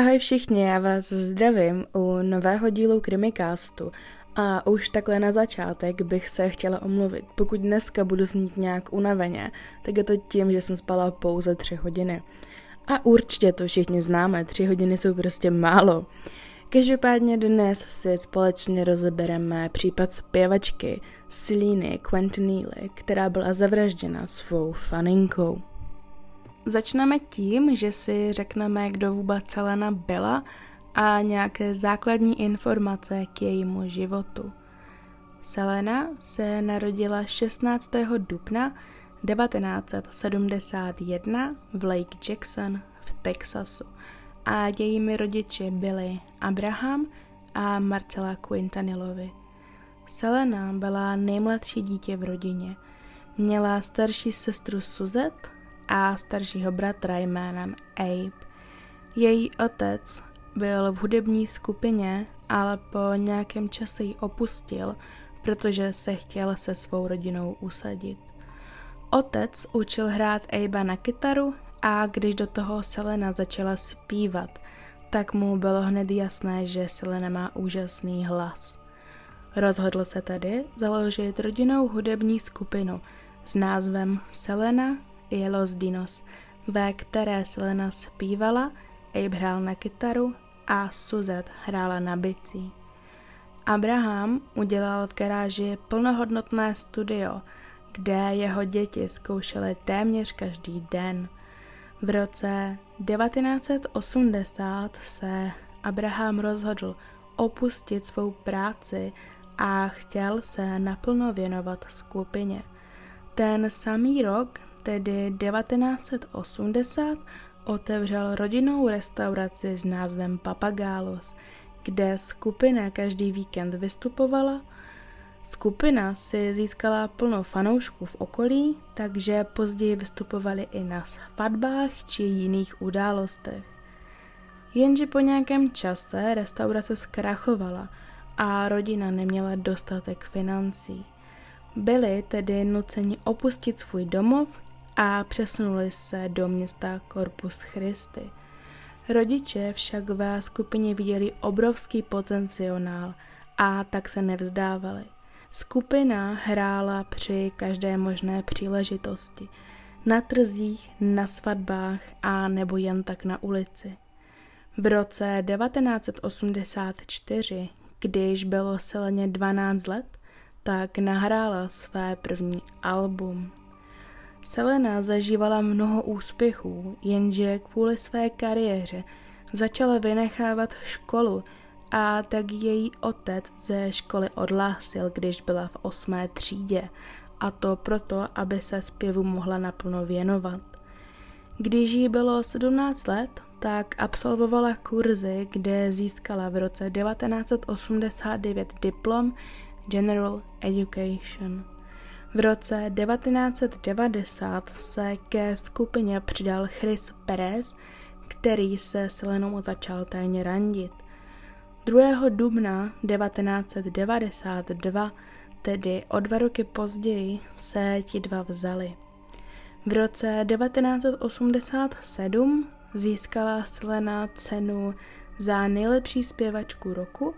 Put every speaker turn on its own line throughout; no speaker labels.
Ahoj všichni, já vás zdravím u nového dílu Krimikástu a už takhle na začátek bych se chtěla omluvit. Pokud dneska budu znít nějak unaveně, tak je to tím, že jsem spala pouze tři hodiny. A určitě to všichni známe, tři hodiny jsou prostě málo. Každopádně dnes si společně rozebereme případ zpěvačky Seliny Quentinelli, která byla zavražděna svou faninkou. Začneme tím, že si řekneme, kdo vůbec Selena byla a nějaké základní informace k jejímu životu. Selena se narodila 16. dubna 1971 v Lake Jackson v Texasu a jejími rodiči byli Abraham a Marcela Quintanilovi. Selena byla nejmladší dítě v rodině. Měla starší sestru Suzette a staršího bratra jménem Abe. Její otec byl v hudební skupině, ale po nějakém čase ji opustil, protože se chtěl se svou rodinou usadit. Otec učil hrát Abe na kytaru a když do toho Selena začala zpívat, tak mu bylo hned jasné, že Selena má úžasný hlas. Rozhodl se tedy založit rodinnou hudební skupinu s názvem Selena y Los Dinos, ve které Selena zpívala, Abe hrál na kytaru a Suzette hrála na bicí. Abraham udělal v garáži plnohodnotné studio, kde jeho děti zkoušely téměř každý den. V roce 1980 se Abraham rozhodl opustit svou práci a chtěl se naplno věnovat skupině. Ten samý rok tedy 1980, otevřel rodinnou restauraci s názvem Papagálos, kde skupina každý víkend vystupovala. Skupina si získala plno fanoušků v okolí, takže později vystupovali i na svatbách či jiných událostech. Jenže po nějakém čase restaurace zkrachovala a rodina neměla dostatek financí. Byli tedy nuceni opustit svůj domov a přesunuli se do města Corpus Christi. Rodiče však ve skupině viděli obrovský potenciál a tak se nevzdávali. Skupina hrála při každé možné příležitosti. Na trzích, na svatbách a nebo jen tak na ulici. V roce 1984, když bylo Seleně 12 let, tak nahrála své první album. Selena zažívala mnoho úspěchů, jenže kvůli své kariéře začala vynechávat školu a tak její otec ze školy odhlásil, když byla v osmé třídě, a to proto, aby se zpěvu mohla naplno věnovat. Když jí bylo 17 let, tak absolvovala kurzy, kde získala v roce 1989 diplom General Education. V roce 1990 se ke skupině přidal Chris Perez, který se Selenou začal tajně randit. 2. dubna 1992, tedy o dva roky později, se ti dva vzali. V roce 1987 získala Selena cenu za nejlepší zpěvačku roku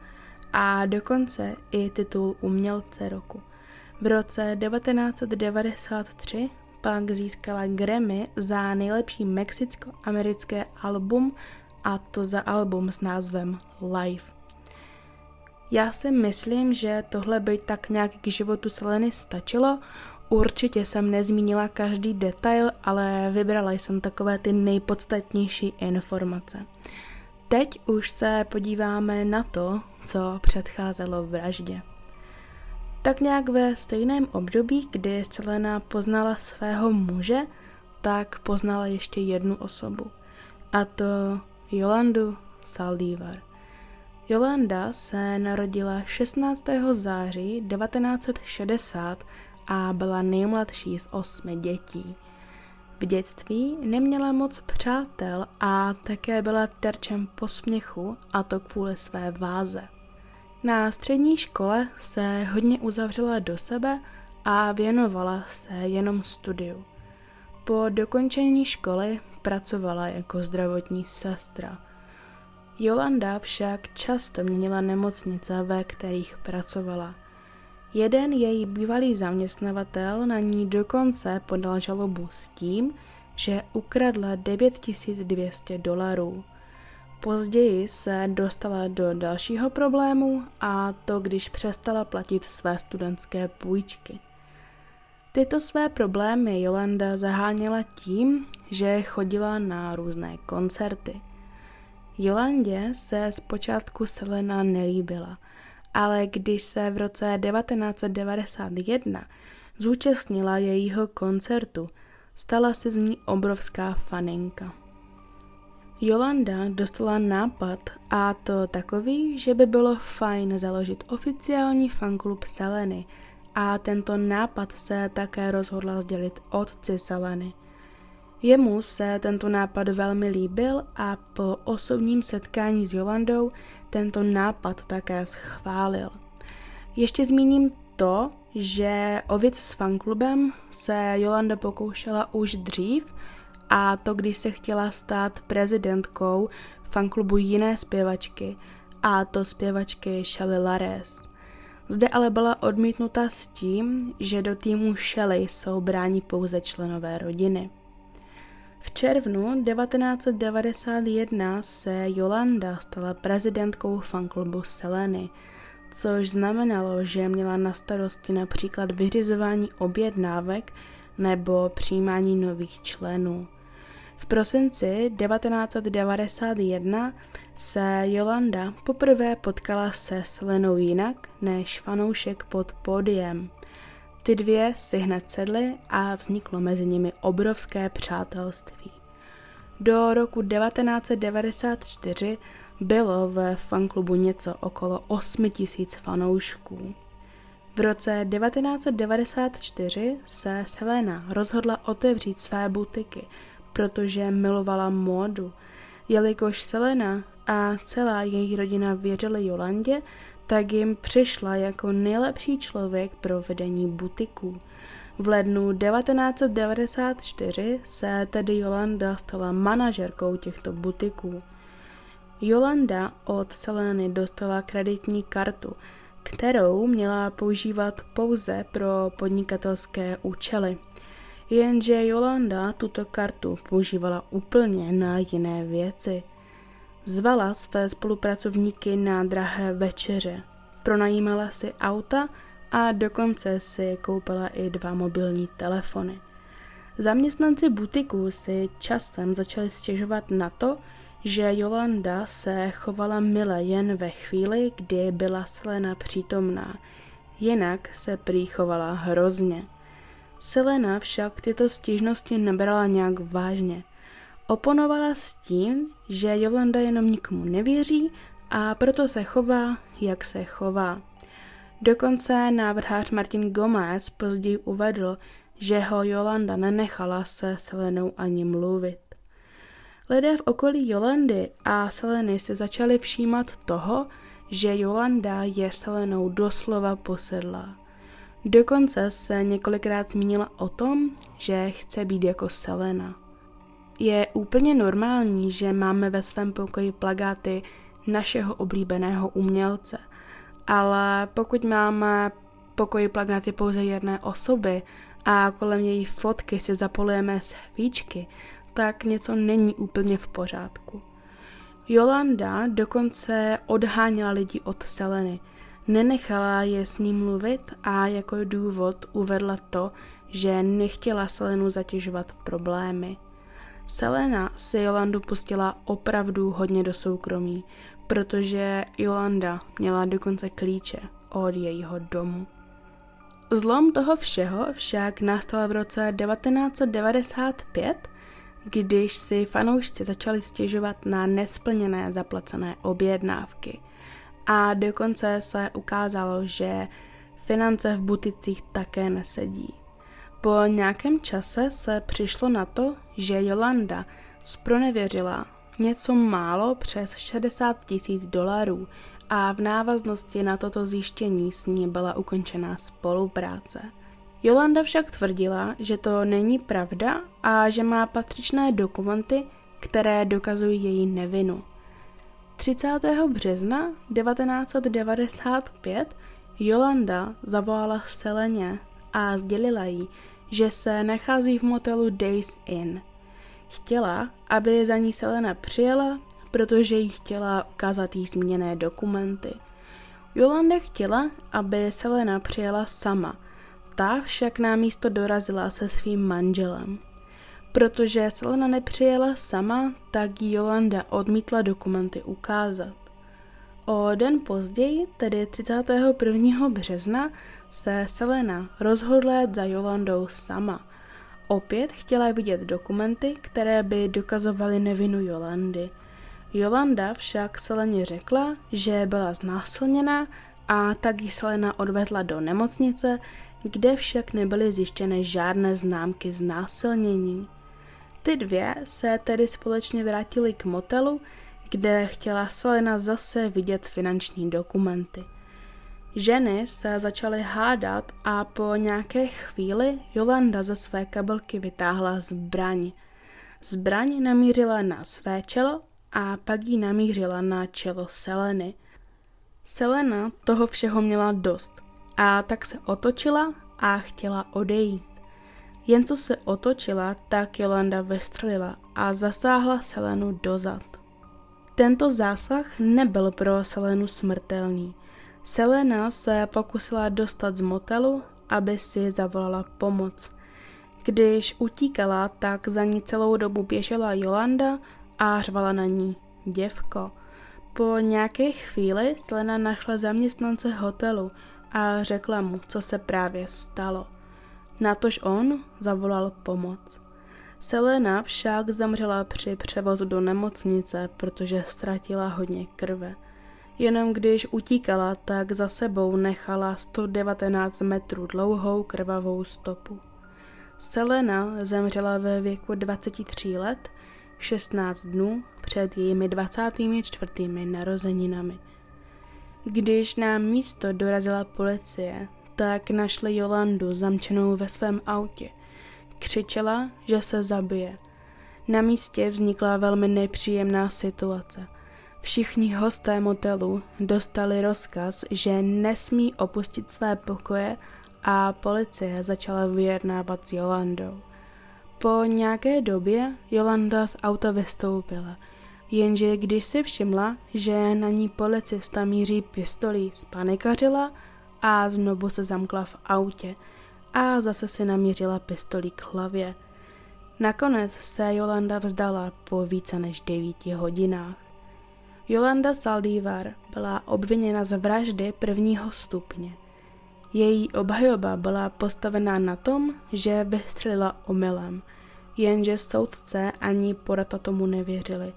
a dokonce i titul umělce roku. V roce 1993 pak získala Grammy za nejlepší mexicko-americké album a to za album s názvem Live. Já si myslím, že tohle by tak nějak k životu Seleny stačilo. Určitě jsem nezmínila každý detail, ale vybrala jsem takové ty nejpodstatnější informace. Teď už se podíváme na to, co předcházelo vraždě. Tak nějak ve stejném období, kdy Selena poznala svého muže, tak poznala ještě jednu osobu. A to Jolandu Saldívar. Jolanda se narodila 16. září 1960 a byla nejmladší z osmi dětí. V dětství neměla moc přátel a také byla terčem posměchu, a to kvůli své váze. Na střední škole se hodně uzavřela do sebe a věnovala se jenom studiu. Po dokončení školy pracovala jako zdravotní sestra. Jolanda však často měnila nemocnice, ve kterých pracovala. Jeden její bývalý zaměstnavatel na ní dokonce podal žalobu s tím, že ukradla 9200 dolarů. Později se dostala do dalšího problému a to, když přestala platit své studentské půjčky. Tyto své problémy Jolanda zaháněla tím, že chodila na různé koncerty. Jolandě se zpočátku Selena nelíbila, ale když se v roce 1991 zúčastnila jejího koncertu, stala se z ní obrovská faninka. Jolanda dostala nápad a to takový, že by bylo fajn založit oficiální fanklub Seleny a tento nápad se také rozhodla sdělit otci Seleny. Jemu se tento nápad velmi líbil a po osobním setkání s Jolandou tento nápad také schválil. Ještě zmíním to, že o věc s fanklubem se Jolanda pokoušela už dřív, a to když se chtěla stát prezidentkou fanklubu jiné zpěvačky, a to zpěvačky Shelly Lares. Zde ale byla odmítnuta s tím, že do týmu Shelly jsou bráni pouze členové rodiny. V červnu 1991 se Jolanda stala prezidentkou fanklubu Seleny, což znamenalo, že měla na starosti například vyřizování objednávek nebo přijímání nových členů. V prosinci 1991 se Jolanda poprvé potkala se Selenou jinak než fanoušek pod pódiem. Ty dvě si hned sedly a vzniklo mezi nimi obrovské přátelství. Do roku 1994 bylo ve fanklubu něco okolo 8 tisíc fanoušků. V roce 1994 se Selena rozhodla otevřít své butiky, protože milovala módu. Jelikož Selena a celá její rodina věřili Jolandě, tak jim přišla jako nejlepší člověk pro vedení butiků. V lednu 1994 se tedy Jolanda stala manažerkou těchto butiků. Jolanda od Seleny dostala kreditní kartu, kterou měla používat pouze pro podnikatelské účely. Jenže Jolanda tuto kartu používala úplně na jiné věci. Zvala své spolupracovníky na drahé večeře, pronajímala si auta a dokonce si koupila i dva mobilní telefony. Zaměstnanci butiku si časem začali stěžovat na to, že Jolanda se chovala mile jen ve chvíli, kdy byla Selena přítomná, jinak se prý chovala hrozně. Selena však tyto stížnosti nebrala nějak vážně. Oponovala s tím, že Jolanda jenom nikomu nevěří a proto se chová, jak se chová. Dokonce návrhář Martin Gomez později uvedl, že ho Jolanda nenechala se Selenou ani mluvit. Lidé v okolí Jolandy a Seleny se začali všímat toho, že Jolanda je Selenou doslova posedlá. Dokonce se několikrát zmínila o tom, že chce být jako Selena. Je úplně normální, že máme ve svém pokoji plagáty našeho oblíbeného umělce, ale pokud máme pokoji plagáty pouze jedné osoby a kolem její fotky si zapolujeme svíčky, tak něco není úplně v pořádku. Jolanda dokonce odháněla lidi od Seleny, nenechala je s ním mluvit a jako důvod uvedla to, že nechtěla Selenu zatěžovat problémy. Selena si Jolandu pustila opravdu hodně do soukromí, protože Jolanda měla dokonce klíče od jejího domu. Zlom toho všeho však nastal v roce 1995, když si fanoušci začali stěžovat na nesplněné zaplacené objednávky. A dokonce se ukázalo, že finance v buticích také nesedí. Po nějakém čase se přišlo na to, že Jolanda spronevěřila něco málo přes 60 tisíc dolarů a v návaznosti na toto zjištění s ní byla ukončena spolupráce. Jolanda však tvrdila, že to není pravda a že má patřičné dokumenty, které dokazují její nevinu. 30. března 1995 Jolanda zavolala Seleně a sdělila jí, že se nachází v motelu Days Inn. Chtěla, aby za ní Selena přijela, protože jí chtěla ukázat jí zmíněné dokumenty. Jolanda chtěla, aby Selena přijela sama, ta však na místo dorazila se svým manželem. Protože Selena nepřijela sama, tak jí Jolanda odmítla dokumenty ukázat. O den později, tedy 31. března, se Selena rozhodla jet za Jolandou sama. Opět chtěla vidět dokumenty, které by dokazovaly nevinu Jolandy. Jolanda však Seleně řekla, že byla znásilněna a tak ji Selena odvezla do nemocnice, kde však nebyly zjištěny žádné známky znásilnění. Ty dvě se tedy společně vrátily k motelu, kde chtěla Selena zase vidět finanční dokumenty. Ženy se začaly hádat a po nějaké chvíli Jolanda ze své kabelky vytáhla zbraň. Zbraň namířila na své čelo a pak ji namířila na čelo Seleny. Selena toho všeho měla dost a tak se otočila a chtěla odejít. Jen co se otočila, tak Jolanda vystřelila a zasáhla Selenu dozad. Tento zásah nebyl pro Selenu smrtelný. Selena se pokusila dostat z motelu, aby si zavolala pomoc. Když utíkala, tak za ní celou dobu běžela Jolanda a řvala na ní děvko. Po nějaké chvíli Selena našla zaměstnance hotelu a řekla mu, co se právě stalo. Natož on zavolal pomoc. Selena však zemřela při převozu do nemocnice, protože ztratila hodně krve. Jenom když utíkala, tak za sebou nechala 119 metrů dlouhou krvavou stopu. Selena zemřela ve věku 23 let, 16 dnů před jejími 24. narozeninami. Když na místo dorazila policie, tak našli Jolandu zamčenou ve svém autě. Křičela, že se zabije. Na místě vznikla velmi nepříjemná situace. Všichni hosté motelu dostali rozkaz, že nesmí opustit své pokoje a policie začala vyjednávat s Jolandou. Po nějaké době Jolanda z auta vystoupila, jenže když si všimla, že na ní policista míří pistolí, spanikařila a znovu se zamkla v autě a zase si namířila pistolí k hlavě. Nakonec se Jolanda vzdala po více než devíti hodinách. Jolanda Saldívar byla obviněna z vraždy prvního stupně. Její obhajoba byla postavená na tom, že vystřelila omylem, jenže soudce ani porata tomu nevěřili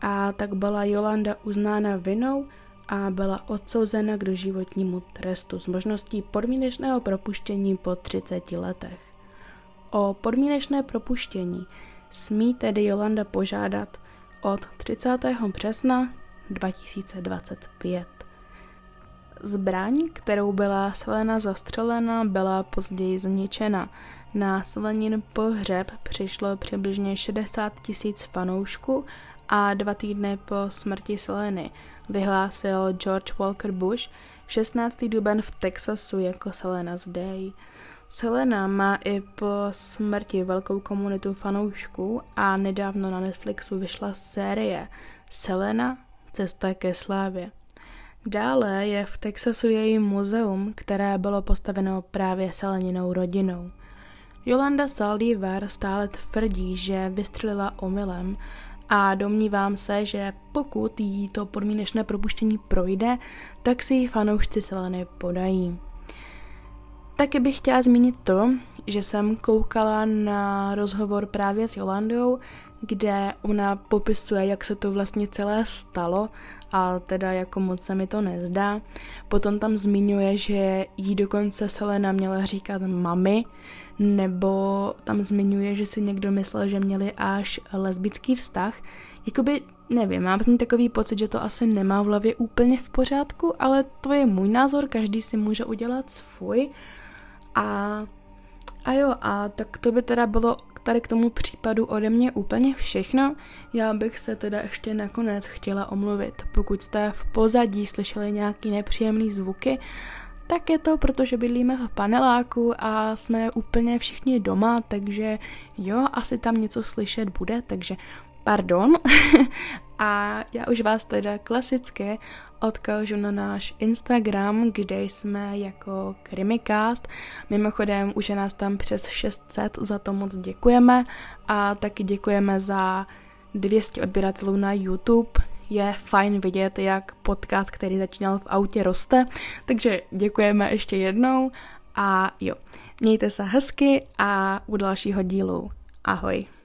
a tak byla Jolanda uznána vinou a byla odsouzena k doživotnímu trestu s možností podmínečného propuštění po 30 letech. O podmínečné propuštění smí tedy Jolanda požádat od 30. března 2025. Zbraň, kterou byla Selena zastřelena, byla později zničena. Na Selenin pohřeb přišlo přibližně 60 tisíc fanoušků a dva týdny po smrti Seleny vyhlásil George Walker Bush 16. duben v Texasu jako Selena's Day. Selena má i po smrti velkou komunitu fanoušků a nedávno na Netflixu vyšla série Selena Cesta ke slávě. Dále je v Texasu její muzeum, které bylo postaveno právě Seleninou rodinou. Jolanda Saldívar stále tvrdí, že vystřelila omylem a domnívám se, že pokud jí to podmínečné propuštění projde, tak si ji fanoušci Seleny podají. Taky bych chtěla zmínit to, že jsem koukala na rozhovor právě s Jolandou, kde ona popisuje, jak se to vlastně celé stalo a teda jako moc se mi to nezdá. Potom tam zmiňuje, že jí dokonce Selena měla říkat mami, nebo tam zmiňuje, že si někdo myslel, že měli až lesbický vztah. Jakoby, nevím, mám z takový pocit, že to asi nemá v hlavě úplně v pořádku, ale to je můj názor, každý si může udělat svůj. A, a jo, a tak to by teda bylo tady k tomu případu ode mě úplně všechno. Já bych se teda ještě nakonec chtěla omluvit. Pokud jste v pozadí slyšeli nějaký nepříjemný zvuky, tak je to, protože bydlíme v paneláku a jsme úplně všichni doma, takže jo, asi tam něco slyšet bude, takže pardon. a já už vás teda klasicky odkážu na náš Instagram, kde jsme jako Krimikast. Mimochodem, už je nás tam přes 600, za to moc děkujeme a taky děkujeme za 200 odběratelů na YouTube. Je fajn vidět, jak podcast, který začínal v autě, roste. Takže děkujeme ještě jednou a jo, mějte se hezky a u dalšího dílu. Ahoj.